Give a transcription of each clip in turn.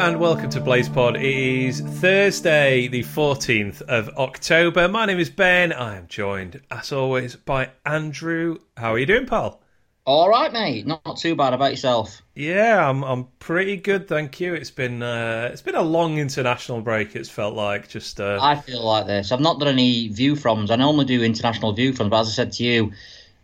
and welcome to Blaze Pod. It is Thursday, the 14th of October. My name is Ben. I am joined, as always, by Andrew. How are you doing, pal? All right, mate. Not too bad. About yourself? Yeah, I'm. I'm pretty good, thank you. It's been uh, it's been a long international break. It's felt like just. Uh... I feel like this. I've not done any view froms. I normally do international view froms, but as I said to you,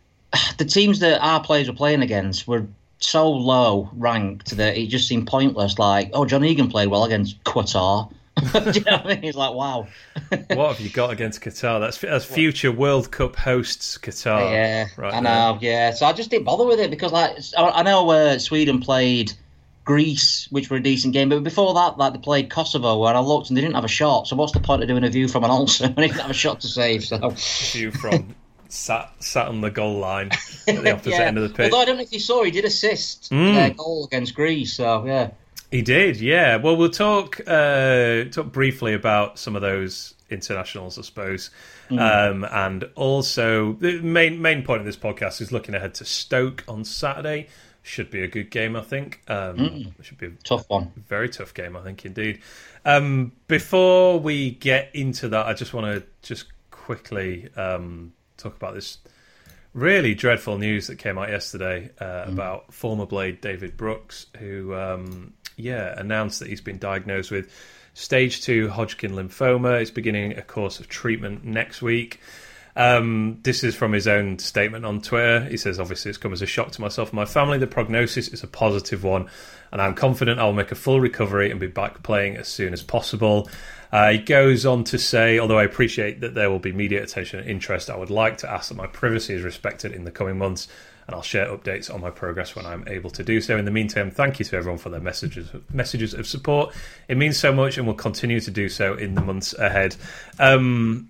the teams that our players were playing against were so low ranked that it just seemed pointless. Like, oh, John Egan played well against Qatar. Do you know what I mean? He's like, wow. what have you got against Qatar? That's as future World Cup hosts Qatar. Yeah, right I know. There. Yeah, so I just didn't bother with it because, like, I know uh, Sweden played Greece, which were a decent game, but before that, like they played Kosovo, where I looked and they didn't have a shot. So what's the point of doing a view from an ulcer when they didn't have a shot to save? So view from sat sat on the goal line at the opposite yeah. end of the pitch. Although I don't know if you saw, he did assist mm. their goal against Greece. So yeah, he did. Yeah. Well, we'll talk uh, talk briefly about some of those internationals, I suppose. Mm. Um, and also, the main main point of this podcast is looking ahead to Stoke on Saturday. Should be a good game, I think. Um, mm. Should be a tough one. Very tough game, I think, indeed. Um, before we get into that, I just want to just quickly um, talk about this really dreadful news that came out yesterday uh, mm. about former Blade David Brooks, who um, yeah announced that he's been diagnosed with stage two Hodgkin lymphoma. He's beginning a course of treatment next week. Um, this is from his own statement on Twitter. He says, obviously, it's come as a shock to myself and my family. The prognosis is a positive one, and I'm confident I'll make a full recovery and be back playing as soon as possible. Uh, he goes on to say, although I appreciate that there will be media attention and interest, I would like to ask that my privacy is respected in the coming months, and I'll share updates on my progress when I'm able to do so. In the meantime, thank you to everyone for their messages messages of support. It means so much, and will continue to do so in the months ahead. Um,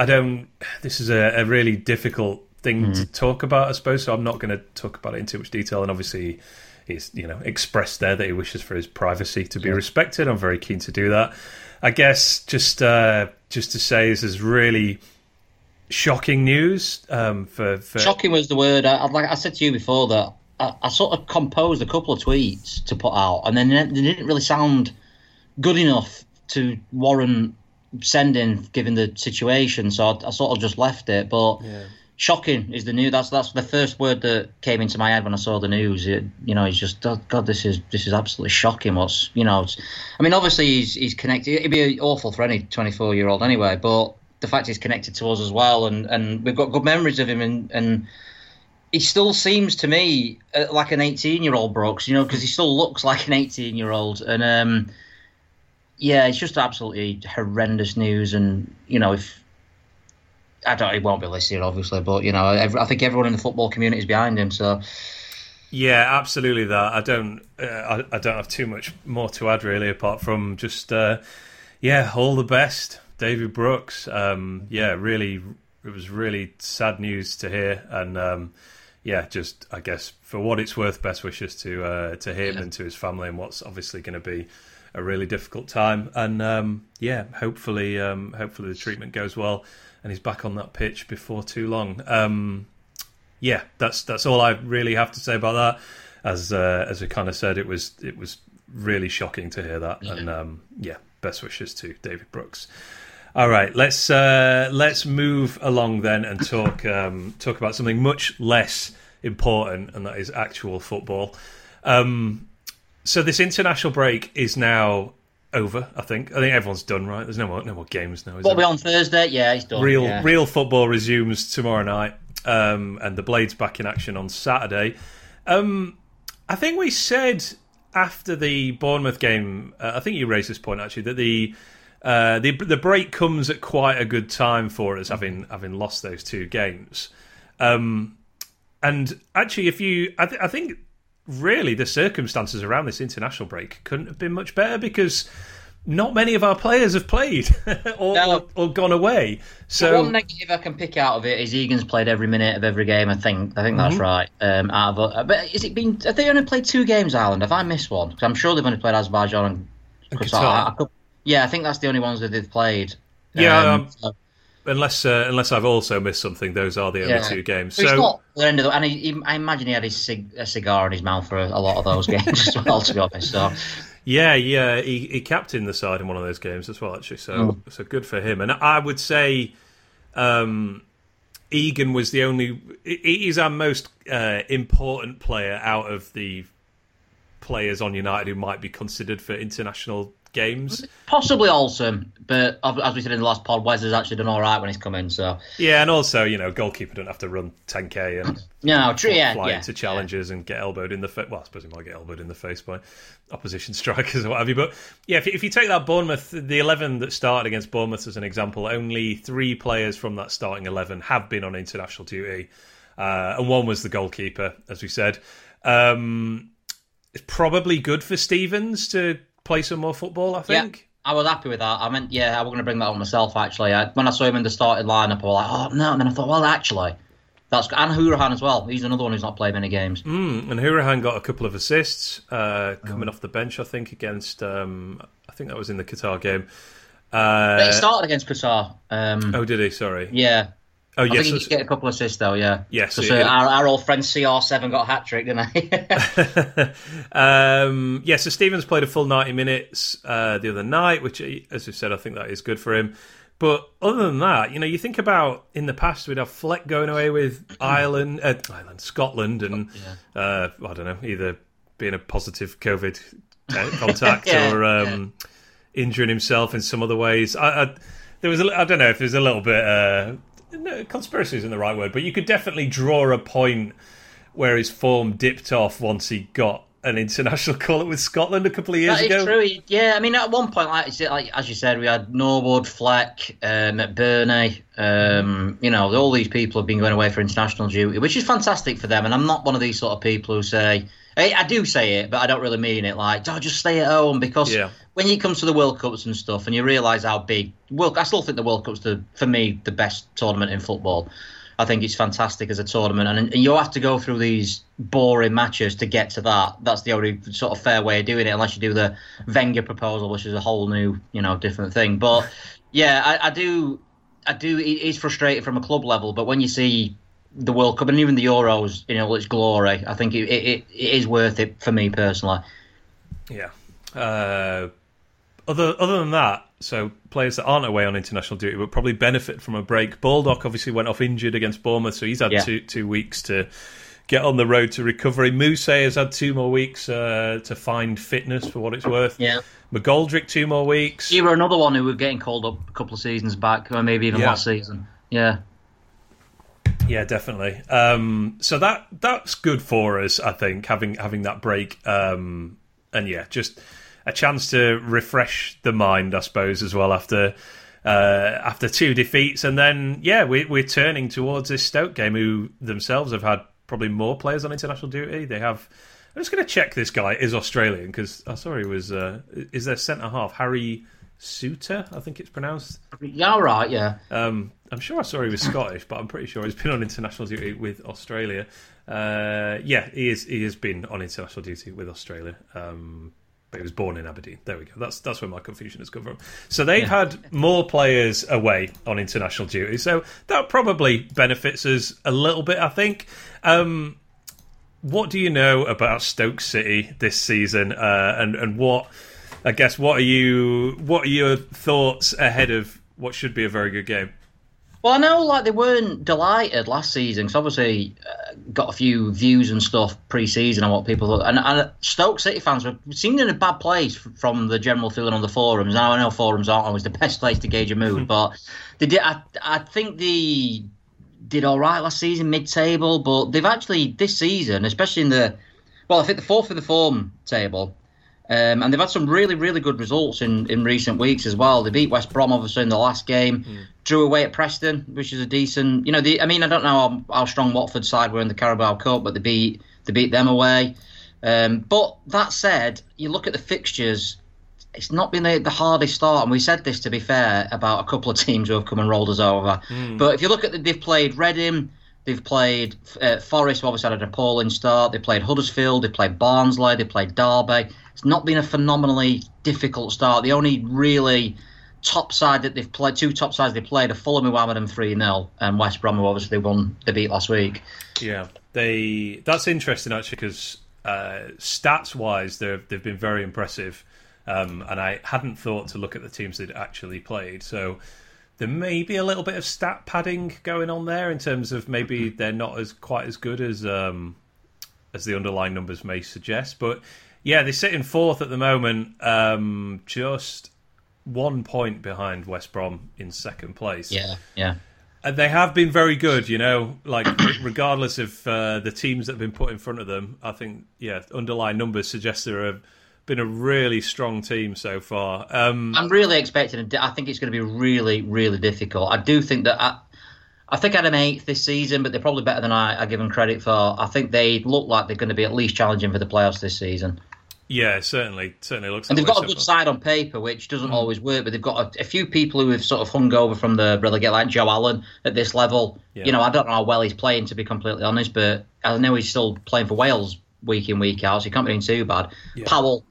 I don't. This is a, a really difficult thing mm. to talk about, I suppose. So I'm not going to talk about it in too much detail. And obviously, he's you know expressed there that he wishes for his privacy to be respected. I'm very keen to do that. I guess just uh, just to say this is really shocking news. Um, for, for, shocking was the word. I, like I said to you before that I, I, sort of composed a couple of tweets to put out, and then they didn't really sound good enough to warrant sending, given the situation. So I, I sort of just left it, but. Yeah shocking is the news. That's that's the first word that came into my head when I saw the news. It, you know, he's just oh, God. This is this is absolutely shocking. What's you know? I mean, obviously he's he's connected. It'd be awful for any twenty four year old anyway. But the fact he's connected to us as well, and and we've got good memories of him, and and he still seems to me uh, like an eighteen year old Brooks. You know, because he still looks like an eighteen year old, and um. Yeah, it's just absolutely horrendous news, and you know if I don't. He won't be listed, obviously, but you know, I think everyone in the football community is behind him. So. Yeah, absolutely. That I don't. Uh, I, I, don't have too much more to add really, apart from just, uh, yeah, all the best, David Brooks. Um, yeah, really, it was really sad news to hear, and um, yeah, just I guess for what it's worth, best wishes to uh, to him yeah. and to his family, and what's obviously going to be a really difficult time. And um, yeah, hopefully, um, hopefully the treatment goes well and he's back on that pitch before too long. Um, yeah, that's that's all I really have to say about that. As uh, as we kind of said, it was it was really shocking to hear that, yeah. and um, yeah, best wishes to David Brooks. All right, let's uh, let's move along then and talk um, talk about something much less important, and that is actual football. Um, so this international break is now over. I think. I think everyone's done. Right? There's no more no more games now. What we on Thursday? Yeah, he's done. Real yeah. real football resumes tomorrow night, um, and the Blades back in action on Saturday. Um, I think we said after the Bournemouth game. Uh, I think you raised this point actually that the. Uh, the the break comes at quite a good time for us, having having lost those two games. Um, and actually, if you, I, th- I think really the circumstances around this international break couldn't have been much better because not many of our players have played or, no. or, or, gone away. So the one negative I can pick out of it is Egan's played every minute of every game. I think I think that's mm-hmm. right. Um, out of, but is it been? Have they only played two games, Ireland? Have I missed one? Because I'm sure they've only played Azerbaijan and, and Qatar. I, I could, yeah, I think that's the only ones that they've played. Yeah. Um, um, so, unless uh, unless I've also missed something, those are the only yeah. two games. So, not the end of the, and he, he, I imagine he had his cig, a cigar in his mouth for a, a lot of those games as well. To be honest, so Yeah, yeah, he, he captained the side in one of those games as well, actually. So, Oh. so good for him. And I would say, um, Egan was the only. he- He's our most uh, important player out of the players on United who might be considered for international games. Possibly Olsen, but as we said in the last pod, Wes has actually done all right when he's come in. So Yeah, and also, you know, goalkeeper don't have to run 10k and no, true, yeah, fly yeah, into challenges and get elbowed in the face. Well, I suppose he might get elbowed in the face by opposition strikers or what have you. But yeah, if, if you take that Bournemouth, the 11 that started against Bournemouth as an example, only three players from that starting 11 have been on international duty. Uh, and one was the goalkeeper, as we said. Um, it's probably good for Stevens to play some more football, I think. Yeah. think. I was happy with that. I meant, yeah, I was going to bring that on myself. Actually, I, when I saw him in the starting lineup, I was like, oh no. And then I thought, well, actually, that's and Hourihane as well. He's another one who's not played many games. Mm, and Hourihane got a couple of assists uh, coming off the bench, I think, against. Um, I think that was in the Qatar game. But he Uh, started against Qatar. Um, oh, did he? Sorry. Yeah, Oh, I yes. think he did get a couple of assists though. Yeah, Yes, Because it- uh, our, our old friend CR7 got a hat trick, didn't he? um, yeah, so Stevens played a full 90 minutes uh, the other night, which, as we said, I think that is good for him. But other than that, you know, you think about in the past, we'd have Fleck going away with Ireland, uh, Ireland, Scotland, and uh, I don't know, either being a positive COVID uh, contact Yeah, or um, injuring himself in some other ways. I, I, there was, a, I don't know if there's a little bit. Uh, no, conspiracy isn't the right word, but you could definitely draw a point where his form dipped off once he got an international call up with Scotland a couple of years That is ago. true. Yeah, I mean, at one point, like, like as you said, we had Norwood, Fleck, uh, McBurnie. Um, you know, all these people have been going away for international duty, which is fantastic for them. And I'm not one of these sort of people who say, I, I do say it, but I don't really mean it. Like, oh, just stay at home because Yeah. when it comes to the World Cups and stuff, and you realise how big, World, I still think the World Cup's the, for me the best tournament in football. I think it's fantastic as a tournament, and, and you have to go through these boring matches to get to that. That's the only sort of fair way of doing it, unless you do the Wenger proposal, which is a whole new, you know, different thing. But yeah, I, I do, I do. It is frustrating from a club level, but when you see the World Cup and even the Euros in all its glory, I think it, it, it is worth it for me personally. Yeah. Uh, other other than that, so players that aren't away on international duty would probably benefit from a break. Baldock obviously went off injured against Bournemouth, so he's had Yeah. two two weeks to get on the road to recovery. Mousset has had two more weeks uh, to find fitness for what it's worth. Yeah. McGoldrick two more weeks. You were another one who was getting called up a couple of seasons back, or maybe even Yeah. last season. Yeah. Yeah, definitely. Um, so that that's good for us, I think, having having that break. Um, and yeah, just a chance to refresh the mind, I suppose, as well after uh, after two defeats, and then yeah, we, we're turning towards this Stoke game, who themselves have had probably more players on international duty. They have. I'm just going to check this guy is Australian because I saw he was. Uh, is their centre half Harry Souttar? I think it's pronounced. Yeah, right. yeah. Um, I'm sure I saw he was Scottish, but I'm pretty sure he's been on international duty with Australia. Uh, yeah, he is. He has been on international duty with Australia. Um, but he was born in Aberdeen. There we go. That's that's where my confusion has come from. So they've had more players away on international duty. So that probably benefits us a little bit, I think. Um, what do you know about Stoke City this season, uh, and and what? I guess what are you? What are your thoughts ahead of what should be a very good game? Well, I know like they weren't delighted last season because obviously uh, got a few views and stuff pre-season on what people thought, and, and Stoke City fans were seemed in a bad place f- from the general feeling on the forums. Now I know forums aren't always the best place to gauge a mood, but they did. I, I think they did all right last season, mid-table, but they've actually this season, especially in the well, I think the fourth in the form table. Um, and they've had some really, really good results in, in recent weeks as well. They beat West Brom obviously in the last game, drew away at Preston, which is a decent. You know, the, I mean, I don't know how, how strong Watford side were in the Carabao Cup, but they beat they beat them away. Um, but that said, you look at the fixtures. It's not been the, the hardest start, and we said this to be fair about a couple of teams who have come and rolled us over. But if you look at the, they've played Reading, They've played uh, Forest, who obviously had an appalling start. They played Huddersfield. They played Barnsley. They played Derby. It's not been a phenomenally difficult start. The only really top side that they've played, two top sides they played, are Fulham, who hammered them 3 0, and West Brom, who obviously won the beat last week. Yeah, they. That's interesting actually because uh, stats wise, they've they've been very impressive. um, and I hadn't thought to look at the teams they'd actually played. So there may be a little bit of stat padding going on there in terms of maybe Mm-hmm. they're not as quite as good as um, as the underlying numbers may suggest. But yeah, they sit in fourth at the moment, um, just one point behind West Brom in second place. Yeah, yeah. And they have been very good, you know, like regardless of uh, the teams that have been put in front of them. I think, yeah, underlying numbers suggest they're a, been a really strong team so far. Um, I'm really expecting. I think it's going to be really, really difficult. I do think that. I, I think I had them eighth this season, but they're probably better than I, I give them credit for. I think they look like they're going to be at least challenging for the playoffs this season. Yeah, certainly, certainly looks. And they've got a good side on paper, which doesn't always work. But they've got a, a few people who have sort of hung over from the relegate, like Joe Allen at this level. Yeah. You know, I don't know how well he's playing, to be completely honest, but I know he's still playing for Wales week in week out, so he can't be doing too bad. Yeah. Powell,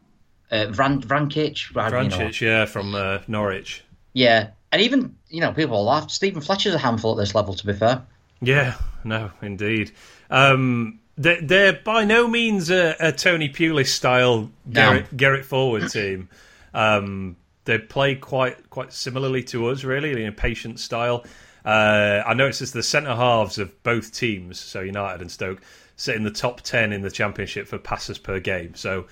uh, Vran, Vrancic, Vran- you know, yeah, from uh, Norwich. yeah, and even you know people laugh. Steven Fletcher's a handful at this level, to be fair. Yeah, no, indeed. Um, they're, they're by no means a, a Tony Pulis style Garrett, Garrett forward team. Um, they play quite quite similarly to us, really, in a patient style. Uh, I noticed it's the centre halves of both teams, so United and Stoke, sit in the top ten in the Championship for passes per game. So.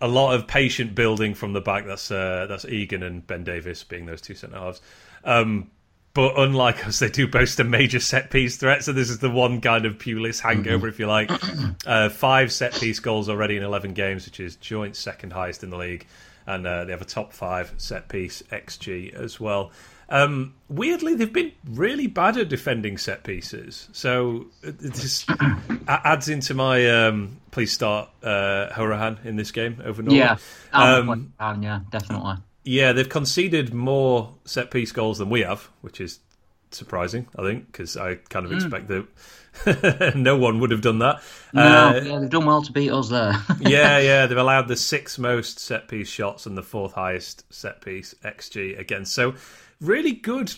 A lot of patient building from the back. That's uh, that's Egan and Ben Davies being those two centre halves. Um, but unlike us, they do boast a major set piece threat. So this is the one kind of Pulis hangover, if you like. Uh, five set piece goals already in eleven games, which is joint second highest in the league, and uh, they have a top five set piece xG as well. Um, weirdly, they've been really bad at defending set pieces, so this adds into my um, please start uh, Hourihane in this game over Norwood. Um, Um, down, yeah, definitely. Yeah, they've conceded more set piece goals than we have, which is surprising, I think, because I kind of expect that no one would have done that. No, Uh, yeah, they've done well to beat us there. yeah, yeah, they've allowed the sixth most set piece shots and the fourth highest set piece XG against. So, really good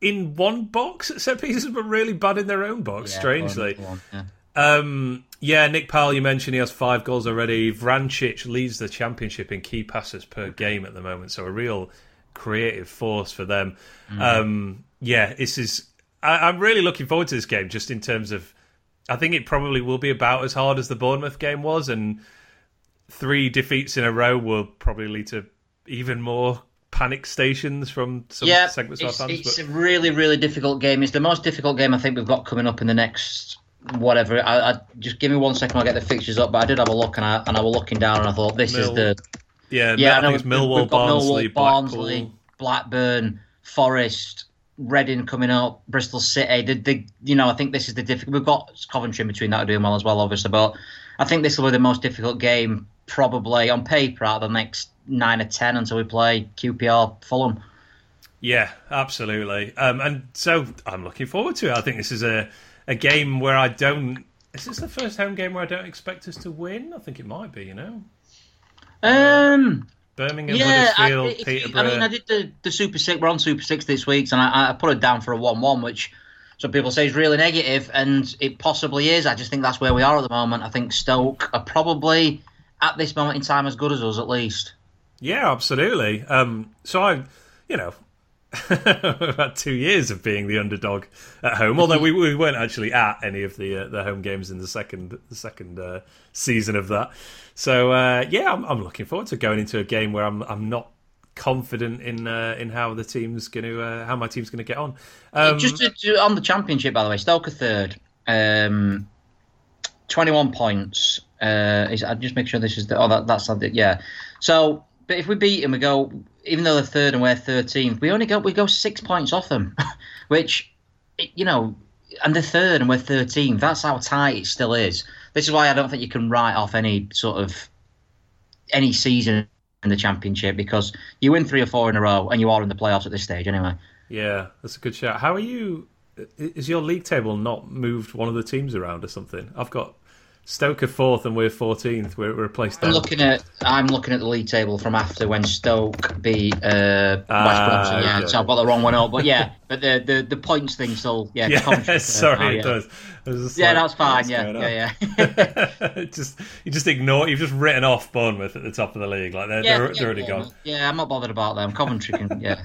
in one box set pieces, but really bad in their own box, Yeah, strangely. go on, go on, Um, yeah, Nick Powell, you mentioned he has five goals already. Vrancic leads the championship in key passes per game at the moment, so a real creative force for them. Um, yeah, this is. I, I'm really looking forward to this game, just in terms of. I think it probably will be about as hard as the Bournemouth game was, and three defeats in a row will probably lead to even more panic stations from some yeah, segments of our fans. it's but- a really, really difficult game. It's the most difficult game I think we've got coming up in the next whatever. I, I just give me one second. I'll get the fixtures up. But I did have a look, and I and I was looking down, and I thought this is the yeah, yeah. I know think it's Millwall, Barnsley, Millwall, Barnsley, Blackburn, Forest. Reading coming up, Bristol City. The, the, you know, I think this is the difficult. We've got Coventry in between that are doing well as well, obviously. But I think this will be the most difficult game, probably on paper, out of the next nine or ten until we play QPR Fulham. Yeah, absolutely. Um, and so I'm looking forward to it. I think this is a, a game where I don't. Is this the first home game where I don't expect us to win? I think it might be, you know. Um, Birmingham, yeah, I, Huddersfield, if you- Peterborough. I mean, I did the, the Super Six. We're on Super Six this week, and I, I put it down for a one-one, which some people say is really negative, and it possibly is. I just think that's where we are at the moment. I think Stoke are probably at this moment in time as good as us, at least. Yeah, absolutely. Um, so I, you know, I've two years of being the underdog at home. Although we, we weren't actually at any of the uh, the home games in the second the second uh, season of that. So uh, yeah, I'm, I'm looking forward to going into a game where I'm I'm not confident in uh, in how the team's going to uh, how my team's going to get on. Um, Just to, to- on the championship, by the way, Stoke third, um, twenty-one points. Uh, is, I'll just make sure this is the. Oh, that, that's it. Yeah. So, but if we beat them, we go. Even though they're third and we're thirteenth, we only go. We go six points off them, which, you know, and they're third and we're thirteenth. That's how tight it still is. This is why I don't think you can write off any sort of any season in the championship because you win three or four in a row and you are in the playoffs at this stage anyway. yeah, that's a good shout. How are you? Is your league table not moved one of the teams around or something? I've got Stoke are fourth and we're fourteenth. We're, we're replaced. I'm looking at I'm looking at the league table from after when Stoke beat uh, West ah, Yeah, okay. so I've got the wrong one up. But yeah, but the the, the points thing still yeah. yeah sorry, oh, yeah. it does. Yeah, like, that's fine. Yeah, yeah, yeah. just you just ignore. You've just written off Bournemouth at the top of the league. Like they're yeah, they're, they're already gone. Yeah, I'm not bothered about them. Coventry can yeah.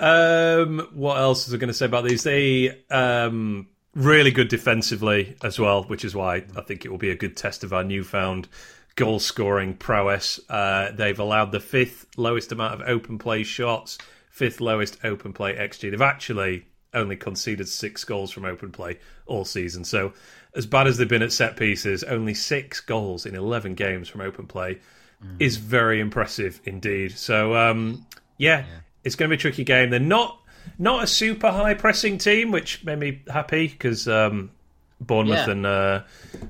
um, what else was I going to say about these? They um really good defensively as well, which is why I think it will be a good test of our newfound goal scoring prowess. Uh, they've allowed the fifth lowest amount of open play shots, fifth lowest open play XG. They've actually only conceded six goals from open play all season. So, as bad as they've been at set pieces, only six goals in 11 games from open play mm. is very impressive indeed. So, um, yeah, yeah, it's going to be a tricky game. They're not not a super high pressing team, which made me happy because um, Bournemouth yeah. and uh,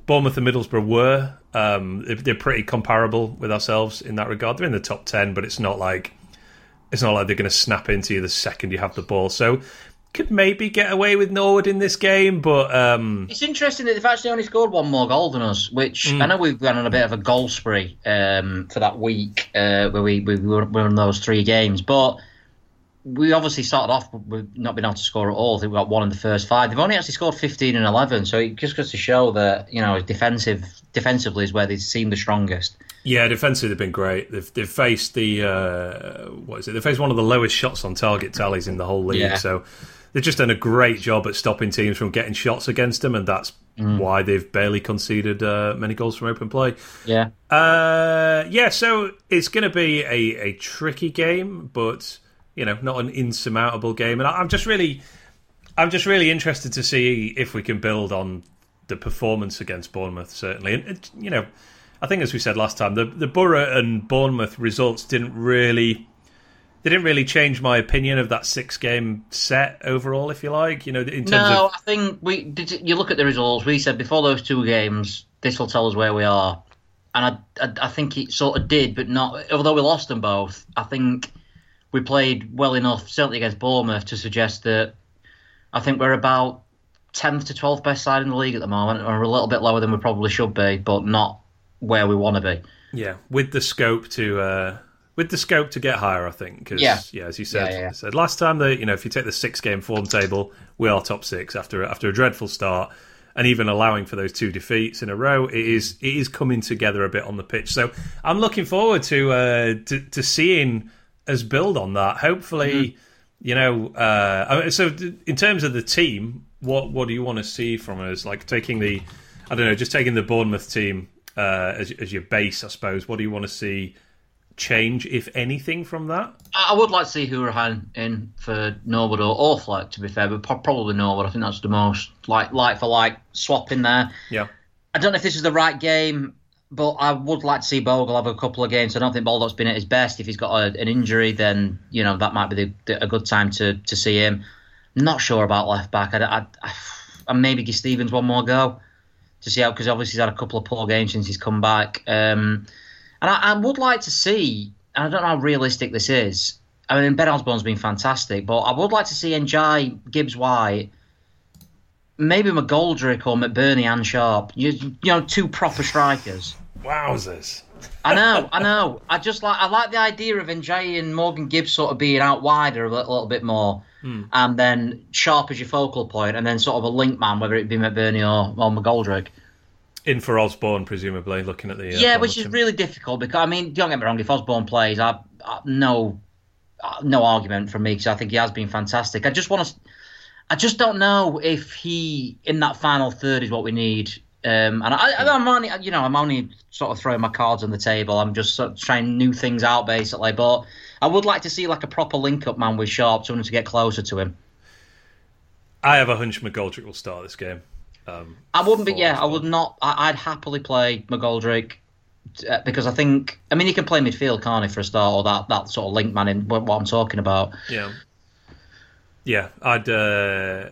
Bournemouth and Middlesbrough were um, they're pretty comparable with ourselves in that regard. They're in the top ten, but it's not like it's not like they're going to snap into you the second you have the ball. So could maybe get away with Norwood in this game, but um... it's interesting that they've actually only scored one more goal than us. Which mm. I know we've gone on a bit of a goal spree um, for that week uh, where we, we were, we were in those three games, but we obviously started off with not being able to score at all. I think we got one in the first five. They've only actually scored 15 and 11, so it just goes to show that you know defensive defensively is where they seem the strongest. Yeah, defensively they've been great. They've they've faced the uh, what is it? They faced one of the lowest shots on target tallies in the whole league. Yeah. So they've just done a great job at stopping teams from getting shots against them, and that's mm. why they've barely conceded uh, many goals from open play. Yeah, uh, yeah. So it's going to be a, a tricky game, but you know, not an insurmountable game. And I'm just really, I'm just really interested to see if we can build on the performance against Bournemouth. Certainly, and you know, I think as we said last time, the the Borough and Bournemouth results didn't really. They didn't really change my opinion of that six-game set overall, if you like. You know, in terms no, of... I think we did. You look at the results. We said before those two games, this will tell us where we are, and I, I, I think it sort of did, but not. Although we lost them both, I think we played well enough, certainly against Bournemouth, to suggest that I think we're about 10th to 12th best side in the league at the moment, or a little bit lower than we probably should be, but not where we want to be. Yeah, with the scope to uh, with the scope to get higher, I think. Cause, yeah, yeah, as you said, yeah, yeah. said last time that you know if you take the six game form table, we are top six after after a dreadful start. And even allowing for those two defeats in a row, it is it is coming together a bit on the pitch. So I'm looking forward to uh, to, to seeing us build on that. Hopefully, mm-hmm. you know. Uh, so, in terms of the team, what what do you want to see from us? Like taking the, I don't know, just taking the Bournemouth team uh, as as your base, I suppose. What do you want to see? change, if anything, from that? I would like to see Hourihane in for Norwood or, or Fleck, to be fair, but probably Norwood. I think that's the most like like for like swap in there. Yeah. I don't know if this is the right game but I would like to see Bogle have a couple of games. I don't think Baldock's been at his best. If he's got a, an injury, then you know that might be the, the, a good time to, to see him. Not sure about left back. I, I, I, and maybe give Stevens one more go to see how because obviously he's had a couple of poor games since he's come back. Um, and I, I, would like to see. I don't know how realistic this is. I mean, Ben Osborne's been fantastic, but I would like to see Ndiaye, Gibbs White, maybe McGoldrick or McBurnie and Sharp. You, you know, two proper strikers. Wowzers. I know, I know. I just like I like the idea of Ndiaye and Morgan Gibbs sort of being out wider a little, little bit more, hmm. and then Sharp as your focal point, and then sort of a link man, whether it be McBurnie or, or McGoldrick. In for Osborne, presumably, looking at the uh, yeah, which is really difficult because I mean, don't get me wrong, if Osborne plays, I, I no, no argument from me because I think he has been fantastic. I just want to I just don't know if he in that final third is what we need. Um, and I, am only, you know, I'm only sort of throwing my cards on the table. I'm just sort of trying new things out, basically. But I would like to see like a proper link-up man with Sharp, someone to get closer to him. I have a hunch McGoldrick will start this game. Um, I wouldn't be. Yeah, I would not. I, would happily play McGoldrick uh, because I think. I mean, he can play midfield, can't he, for a start, or that, that sort of link man in what, what I'm talking about. Yeah. Yeah, I'd. Uh,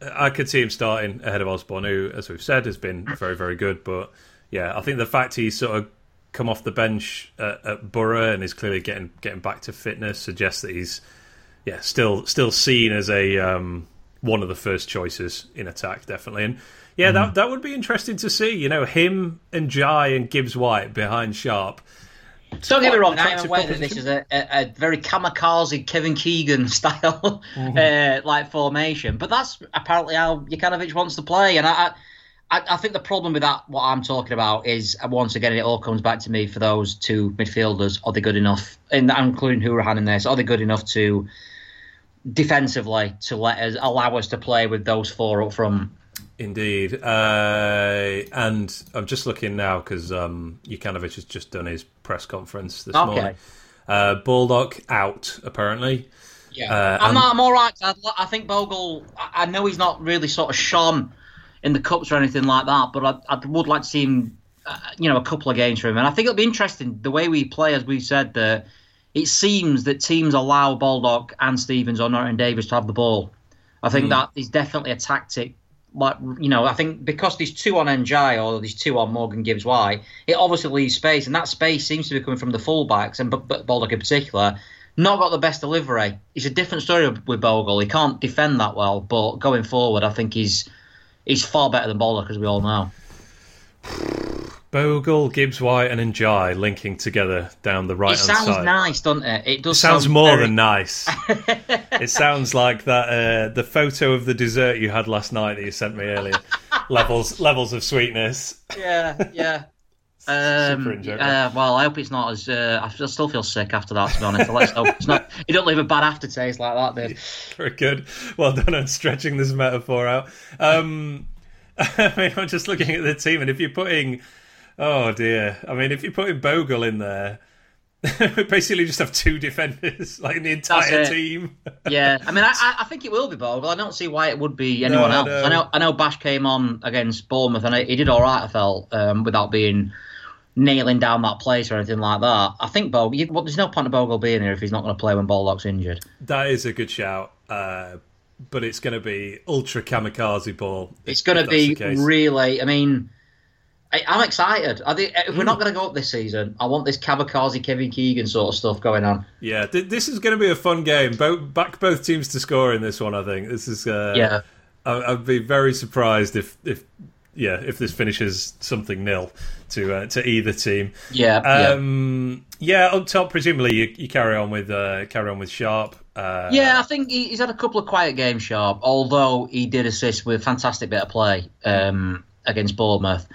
I could see him starting ahead of Osborne, who, as we've said, has been very, very good. But yeah, I think the fact he's sort of come off the bench at, at Borough and is clearly getting getting back to fitness suggests that he's yeah still still seen as a um, one of the first choices in attack, definitely. And yeah, that that would be interesting to see. You know, him and Jai and Gibbs White behind Sharp. Don't get me wrong, I am aware that this is a, a, a very kamikaze Kevin Keegan style uh, like formation, but that's apparently how Jokanovic wants to play. And I, I, I think the problem with that, what I'm talking about, is uh, once again it all comes back to me for those two midfielders. Are they good enough? And I'm including Hourihane in this. Are they good enough to defensively to let us allow us to play with those four up front? Indeed, uh, and I'm just looking now because um, Jokanovic has just done his press conference this Okay. morning. Uh, Baldock out apparently. Yeah, Uh, I'm, and- I'm all right. I, I think Bogle. I I know he's not really sort of shone in the cups or anything like that, but I, I would like to see him, uh, you know, a couple of games for him. And I think it'll be interesting the way we play, as we said. That it seems that teams allow Baldock and Stevens or Norton Davis to have the ball. I think that is definitely a tactic. Like you know, I think because these two on Ndiaye or these two on Morgan Gibbs White, it obviously leaves space, and that space seems to be coming from the fullbacks and B- B- Baldock in particular. Not got the best delivery. It's a different story with Bogle. He can't defend that well, but going forward, I think he's he's far better than Baldock, as we all know. Bogle, Gibbs White, and Ndiaye linking together down the right It hand sounds side. nice, doesn't it? It does. sounds sound more very- than nice. it sounds like that uh, the photo of the dessert you had last night that you sent me earlier. levels levels of sweetness. Yeah, yeah. Super Um, uh, well, I hope it's not as. Uh, I still feel sick after that. To be honest, let's hope it's not. You don't leave a bad aftertaste like that, dude. Very good. Well done on stretching this metaphor out. Um, I mean, I'm just looking at the team, and if you're putting, oh dear, I mean, if you're putting Bogle in there, we basically just have two defenders, like in the entire team. Yeah, I mean, I, I- think it will be Bogle. I don't see why it would be anyone No, else. no. I know, I know, Bash came on against Bournemouth, and he did all right. I felt um, without being nailing down that place or anything like that. I think Bogle. You, well, there's no point of Bogle being here if he's not going to play when Baldock's injured. That is a good shout, uh, but it's going to be ultra kamikaze ball. It's going to be really. I mean, I, I'm excited. I think if we're Hmm. not going to go up this season, I want this Kamikaze Kevin Keegan sort of stuff going on. Yeah, th- this is going to be a fun game. Bo- back both teams to score in this one. I think this is. Uh, Yeah. I- I'd be very surprised if if yeah if this finishes something nil to uh, to either team. Yeah, yeah. Um, yeah. Up top, presumably you, you carry on with uh, carry on with Sharp. Uh, Yeah, I think he- he's had a couple of quiet games, Sharp. Although he did assist with a fantastic bit of play um, against Bournemouth.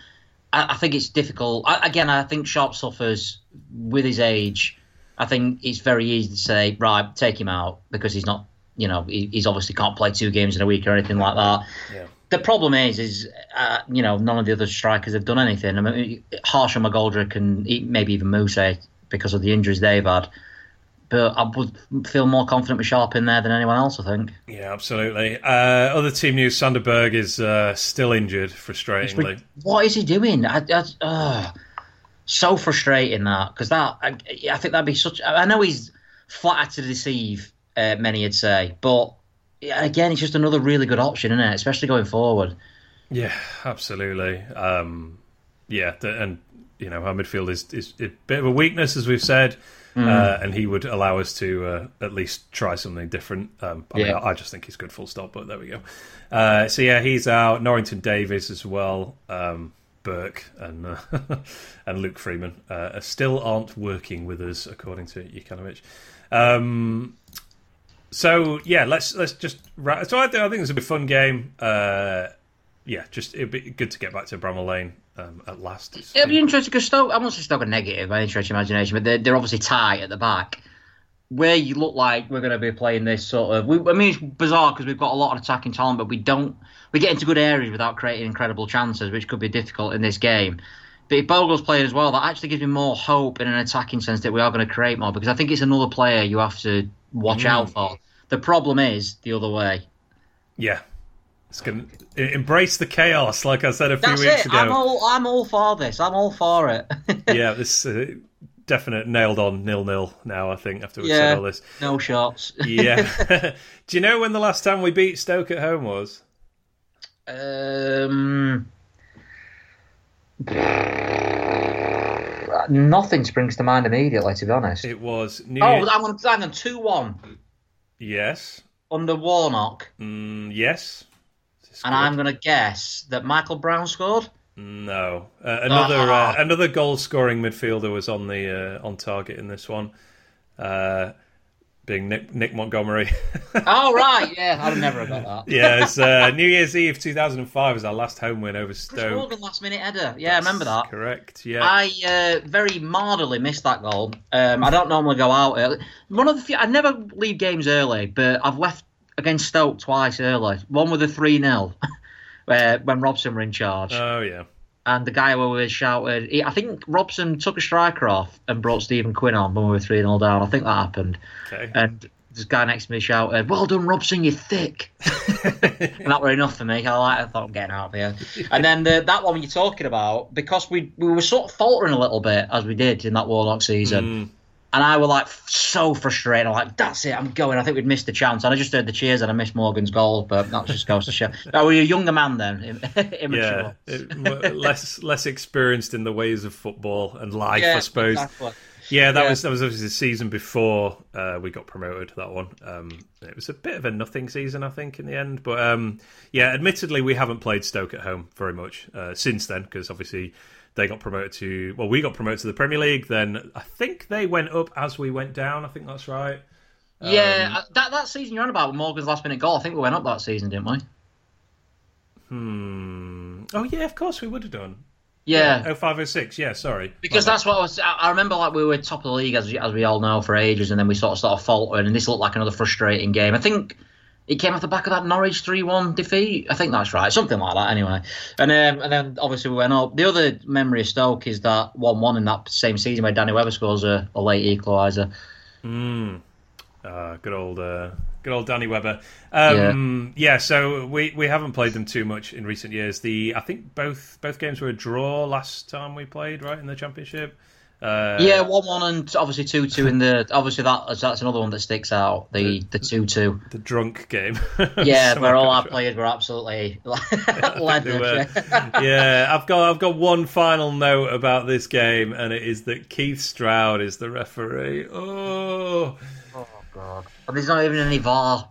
I, I think it's difficult. I, again, I think Sharp suffers with his age. I think it's very easy to say, right, take him out because he's not. You know, he, he's obviously can't play two games in a week or anything like that. Yeah. The problem is, is uh, you know, none of the other strikers have done anything. I mean, Harsh and McGoldrick and maybe even Mousset because of the injuries they've had. But I would feel more confident with Sharp in there than anyone else. I think. Yeah, absolutely. Uh, other team news: Sander Berge is uh, still injured, frustratingly. What is he doing? I, I, uh, so frustrating that because that I, I think that'd be such. I know he's flattered to deceive. Uh, many would say, but again, it's just another really good option, isn't it? Especially going forward. Yeah, absolutely. Um, yeah, and you know our midfield is is a bit of a weakness, as we've said, Mm. uh, and he would allow us to uh, at least try something different. Um, I, mean, Yeah. I I just think he's good, full stop. But there we go. Uh, so yeah, he's out. Norrington Davies as well. Um, Burke and uh, and Luke Freeman uh, still aren't working with us, according to Jokanovic. Um, so yeah, let's let's just. Ra- so I, think- I think it's a bit fun game. Uh, yeah, just it'd be good to get back to Bramall Lane um, at last. It's- It'll be interesting because Stoke. I won't say Stoke are negative by any stretch of imagination, but they're, they're obviously tight at the back. Where you look like we're going to be playing this sort of. We, I mean, it's bizarre because we've got a lot of attacking talent, but we don't. We get into good areas without creating incredible chances, which could be difficult in this game. But if Bogle's playing as well, that actually gives me more hope in an attacking sense that we are going to create more because I think it's another player you have to watch out for. The problem is the other way. yeah, it's going to embrace the chaos, like I said a few That's weeks it. ago. I'm all. I'm all for this. I'm all for it. yeah, this uh, definite nailed on nil nil now. I think after we Yeah. said all this. no shots. Yeah. Do you know when the last time we beat Stoke at home was? Um, nothing springs to mind immediately, to be honest. It was New oh, Year- I'm on, hang on, two one. Yes. under Warnock, Mm, yes. And I'm going to guess that Michael Brown scored. No, uh, another Ah. uh, another goal scoring midfielder was on the uh, on target in this one, uh, being Nick, Nick Montgomery. oh right, yeah, I'd never have got that. yeah, it's uh, New Year's Eve 2005 was our last home win over Stoke. Morgan last minute header. Yeah, I remember that. Correct. Yeah. I uh, very mildly missed that goal. Um, I don't normally go out early. One of the few, I never leave games early, but I've left against Stoke twice early. One with a three 0 where when Robson were in charge, oh yeah. and the guy who was shouted. He, I think Robson took a striker off and brought Stephen Quinn on when we were three 0 down. I think that happened, Okay. and this guy next to me shouted, "Well done, Robson, you're thick." and that were enough for me. I like. I thought I'm getting out of here. And then the, that one you're talking about, because we we were sort of faltering a little bit as we did in that Warnock season, Mm. And I were like so frustrated. I'm like, that's it, I'm going. I think we'd missed the chance, and I just heard the cheers and I missed Morgan's goal, but that just goes to show. Were you a younger man then? Immature. Yeah, it- less less experienced in the ways of football and life, Yeah, I suppose. exactly. Yeah, that Yeah. was that was obviously the season before uh, we got promoted. That one, um, it was a bit of a nothing season, I think, in the end. But um, yeah, admittedly, we haven't played Stoke at home very much uh, since then because obviously they got promoted to well, we got promoted to the Premier League. Then I think they went up as we went down. I think that's right. Yeah, uh, that that season you're on about Morgan's last minute goal. I think we went up that season, didn't we? Hmm. Oh yeah, of course we would have done. Yeah, Oh five oh six. Yeah, sorry. because My that's what I was. I I remember like we were top of the league as we, as we all know for ages, and then we sort of started faltering, and this looked like another frustrating game. I think it came off the back of that Norwich three one defeat. I think that's right, something like that. Anyway, and um, and then obviously we went up. The other memory of Stoke is that one one in that same season where Danny Webber scores a, a late equaliser. bad. Uh, good old, uh, good old Danny Webber. Um, yeah. So we, we haven't played them too much in recent years. The I think both both games were a draw last time we played, right in the championship. Uh, Yeah, one one and obviously two two in the obviously that that's another one that sticks out. The the two two. the drunk game. Yeah, So where all our could- players were absolutely They leathered. were. yeah. yeah, I've got I've got one final note about this game, and it is that Keith Stroud is the referee. Oh. Oh god. And there's not even any VAR.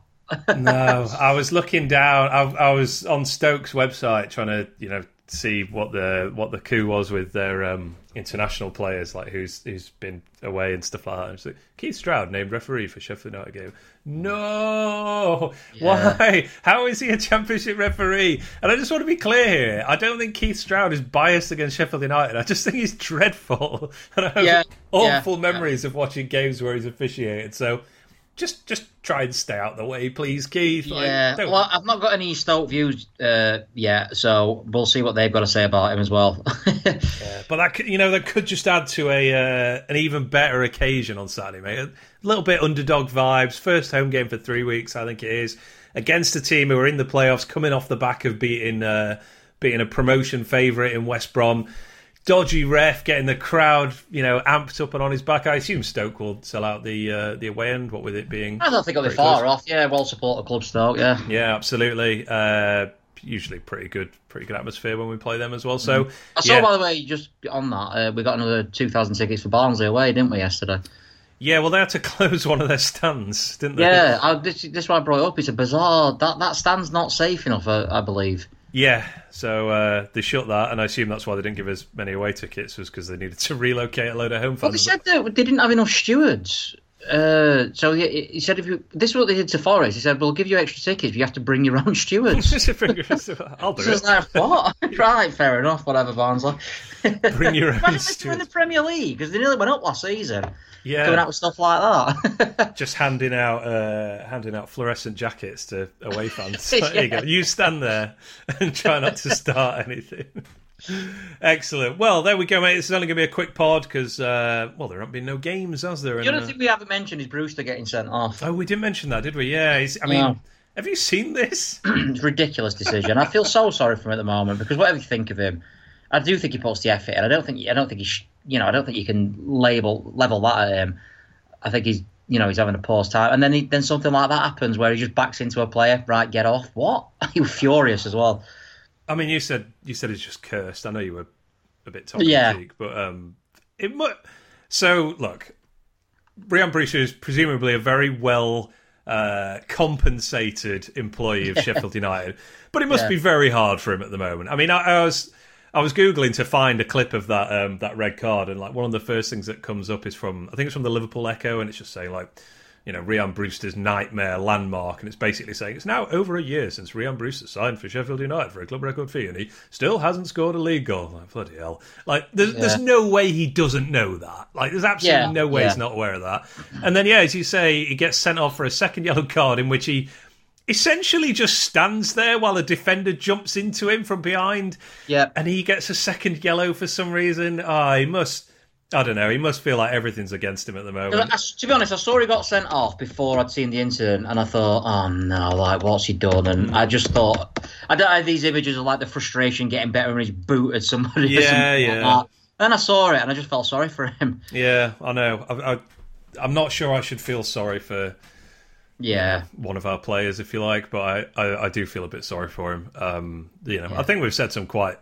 no, I was looking down. I, I was on Stokes' website trying to, you know, see what the what the coup was with their um, international players, like who's who's been away and stuff like that. It's like, Keith Stroud named referee for Sheffield United game. No, Yeah. why? How is he a championship referee? And I just want to be clear here. I don't think Keith Stroud is biased against Sheffield United. I just think he's dreadful, and I have Yeah, awful yeah, memories of watching games where he's officiated. So just just try and stay out the way, please, Keith. Yeah. don't- Well, I've not got any Stoke views uh, yet, so we'll see what they've got to say about him as well. Yeah, but that could, you know that could just add to a uh, an even better occasion on Saturday, mate. A little bit underdog vibes. First home game for three weeks, I think it is, against a team who are in the playoffs, coming off the back of beating uh, beating a promotion favourite in West Brom. Dodgy ref, getting the crowd, you know, amped up and on his back. I assume Stoke will sell out the uh, the away end. What with it being, I don't think it'll be far close. off. Yeah, well supported club Stoke. Yeah. yeah, absolutely. Uh, usually pretty good, pretty good atmosphere when we play them as well. So I saw, yeah. by the way, just on that, uh, we got another 2,000 tickets for Barnsley away, didn't we, yesterday? Yeah, well, they had to close one of their stands, didn't they? Yeah, I, this, this is why I brought it up. It's a bizarre. That, that stand's not safe enough, I, I believe. Yeah, so uh, they shut that, and I assume that's why they didn't give us many away tickets, was because they needed to relocate a load of home fans. Well, they said that they didn't have enough stewards. Uh, so he, he said, if you this is what they did to Forest. He said, "We'll give you extra tickets, you have to bring your own stewards." I'll do So it. like, what? right, fair enough. Whatever, Barnsley. Bring your own this in the. Premier League because they nearly went up last season. Coming Yeah, out with stuff like that. just handing out uh, handing out fluorescent jackets to away fans. There you go. You stand there and try not to start anything. Excellent. Well, there we go, mate. This is only going to be a quick pod because, uh, well, there haven't been no games, has there? the And, other uh, thing we haven't mentioned is Brewster getting sent off. Oh, we didn't mention that, did we? Yeah. He's, I mean, No. have you seen this? It's a ridiculous decision. I feel so sorry for him at the moment because whatever you think of him, I do think he puts the effort and I don't think I don't think he sh- you know I don't think you can label level that at him. I think he's you know he's having a pause time, and then he, then something like that happens where he just backs into a player. Right, get off. What? He was furious as well. I mean, you said you said it's just cursed. I know you were a bit tongue Yeah. cheek, but um, it mu So look, Rian Brewster is presumably a very well uh, compensated employee of Sheffield United. But it must Yeah. be very hard for him at the moment. I mean, I, I was I was googling to find a clip of that um, that red card, and like one of the first things that comes up is from I think it's from the Liverpool Echo, and it's just saying like. You know, Rian Brewster's nightmare landmark, and it's basically saying it's now over a year since Rian Brewster signed for Sheffield United for a club record fee, and he still hasn't scored a league goal. Like, bloody hell! Like, there's, there's no way he doesn't know that. Like, there's absolutely Yeah, no way he's not aware of that. And then, yeah, as you say, he gets sent off for a second yellow card in which he essentially just stands there while a defender jumps into him from behind, Yeah. and he gets a second yellow for some reason. He must. I don't know. He must feel like everything's against him at the moment. I, to be honest, I saw he got sent off before I'd seen the incident, and I thought, oh no, like what's he done? And I just thought, I don't have these images of like the frustration getting better when he's booted somebody. or Yeah, something like yeah. that. Then I saw it, and I just felt sorry for him. Yeah, I know. I, I, I'm not sure I should feel sorry for Yeah, one of our players, if you like, but I, I, I do feel a bit sorry for him. Um, you know, I think we've said some quite,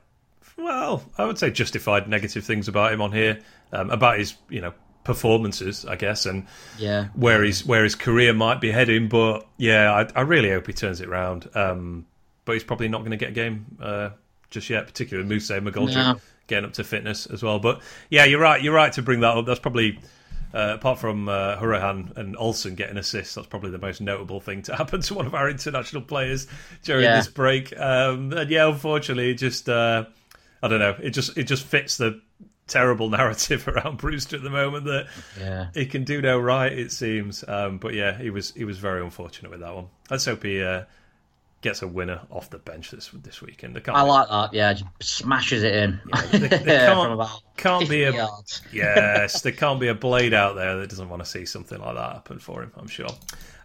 well, I would say justified negative things about him on here, um, about his, you know, performances, I guess, and yeah, where his where his career might be heading. But yeah, I, I really hope he turns it around. Um, but he's probably not going to get a game uh, just yet, particularly Mousset McGoldrick No. getting up to fitness as well. But yeah, you're right. You're right to bring that up. That's probably. Uh, apart from uh, Hourihane and Olsen getting assists, that's probably the most notable thing to happen to one of our international players during Yeah. this break. Um, and yeah, unfortunately, it just uh, I don't know. It just it just fits the terrible narrative around Brewster at the moment that yeah. he can do no right, it seems. Um, but yeah, he was he was very unfortunate with that one. Let's hope he uh, gets a winner off the bench this this weekend. I like that. Yeah, just smashes it in. they- they can't- can't be a yards. yes, there can't be a blade out there that doesn't want to see something like that happen for him. I'm sure.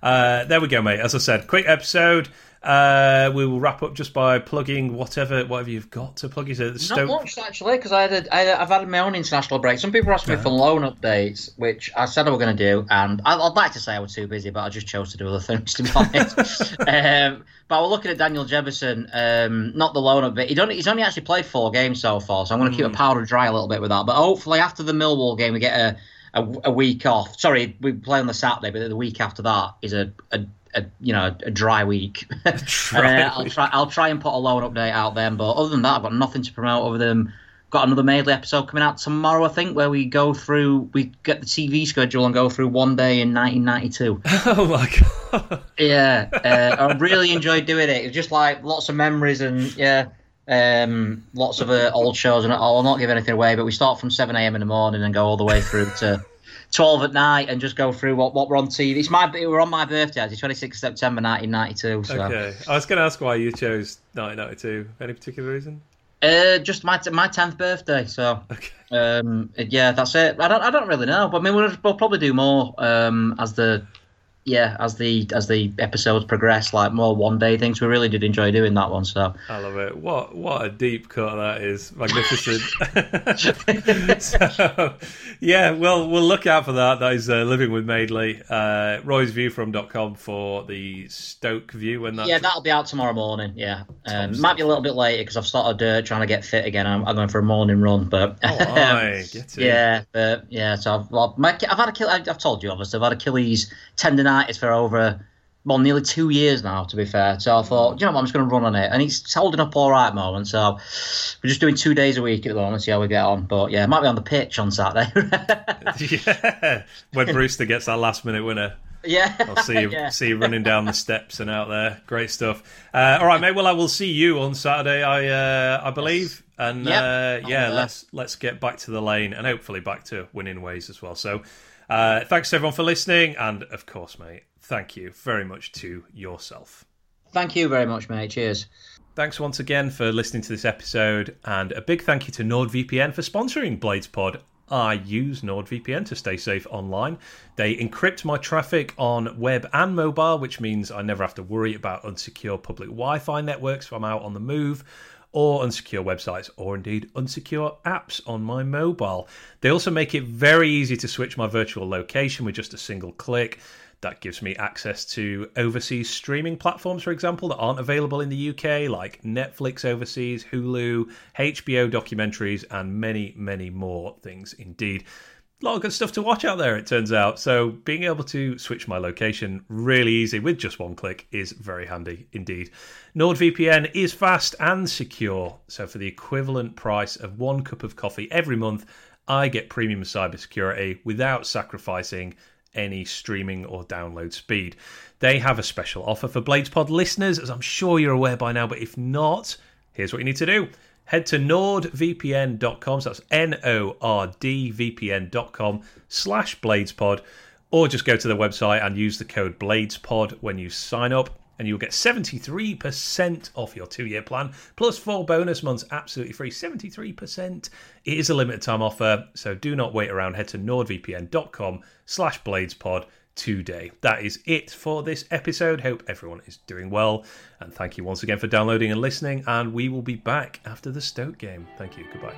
Uh, there we go, mate. As I said, quick episode. Uh, we will wrap up just by plugging whatever whatever you've got to plug. Is it the Not much actually, because I had, a, I I've had my own international break. Some people asked me for loan updates, which I said I was going to do, and I, I'd like to say I was too busy, but I just chose to do other things to be honest. um, but I was looking at Daniel Jebbison, um, not the loan update. Only, he's only actually played four games so far, so I'm going to keep a powder dry a little bit with that. But hopefully after the Millwall game, we get a, a, a week off. Sorry, we play on the Saturday, but the week after that is a, a, a you know a dry week. Dry uh, I'll try. I'll try and put a loan update out then. But other than that, I've got nothing to promote other than got another Maidley episode coming out tomorrow. I think where we go through, we get the TV schedule and go through one day in 1992. Oh my god! yeah, uh, I really enjoyed doing it. It's just like lots of memories and yeah. Um, lots of uh, old shows, and I'll not give anything away. But we start from seven a.m. in the morning and go all the way through to twelve at night, and just go through what what we're on TV. It's my we're on my birthday, actually, twenty sixth September, nineteen ninety two. So. Okay, I was going to ask why you chose 1992. Any particular reason? Uh, just my my tenth birthday. So Okay. um, yeah, that's it. I don't I don't really know, but I mean we'll, we'll probably do more um as the yeah as the as the episodes progress, like more one day things. We really did enjoy doing that one. So I love it. What what a deep cut that is. Magnificent. so, yeah, well, we'll look out for that. That is uh, Living with Maidley. Uh, RoysViewFrom.com for the Stoke view when that. yeah, that'll be out tomorrow morning. Yeah, um, might be a little bit later because I've started uh, trying to get fit again. I'm, I'm going for a morning run, but Oh, aye, get it. Yeah, but yeah. So I've well, my, I've had Achilles, I've told you obviously I've had Achilles tendonitis for over well nearly two years now. To be fair, so I thought you know what, I'm just going to run on it, and it's holding up all right moment. So we're just doing two days a week at the moment, see how we get on. But yeah, might be on the pitch on Saturday. yeah. When Brewster gets that last minute winner. yeah, I'll see you yeah. see you running down the steps and out there. Great stuff. Uh, all right, mate. Well, I will see you on Saturday. I uh, I believe, and Yep, uh, yeah, let's let's get back to the lane and hopefully back to winning ways as well. So, uh, thanks everyone for listening, and of course, mate, thank you very much to yourself. Thank you very much, mate. Cheers. Thanks once again for listening to this episode, and a big thank you to NordVPN for sponsoring Blades Pod. I use NordVPN to stay safe online. They encrypt my traffic on web and mobile, which means I never have to worry about unsecure public Wi Fi networks if I'm out on the move, or unsecure websites, or indeed unsecure apps on my mobile. They also make it very easy to switch my virtual location with just a single click. That gives me access to overseas streaming platforms, for example, that aren't available in the UK, like Netflix overseas, Hulu, HBO documentaries, and many, many more things indeed. A lot of good stuff to watch out there, it turns out. So being able to switch my location really easy with just one click is very handy indeed. NordVPN is fast and secure. So for the equivalent price of one cup of coffee every month, I get premium cybersecurity without sacrificing any streaming or download speed. They have a special offer for BladesPod listeners, as I'm sure you're aware by now, but if not, here's what you need to do head to nordvpn.com. So that's N O R D VPN.com slash bladespod, or just go to the website and use the code bladespod when you sign up. And you'll get 73% off your two year plan, plus four bonus months absolutely free. 73%. It is a limited time offer, so do not wait around. Head to nordvpn.com slash bladespod today. That is it for this episode. Hope everyone is doing well. And thank you once again for downloading and listening. And we will be back after the Stoke game. Thank you. Goodbye.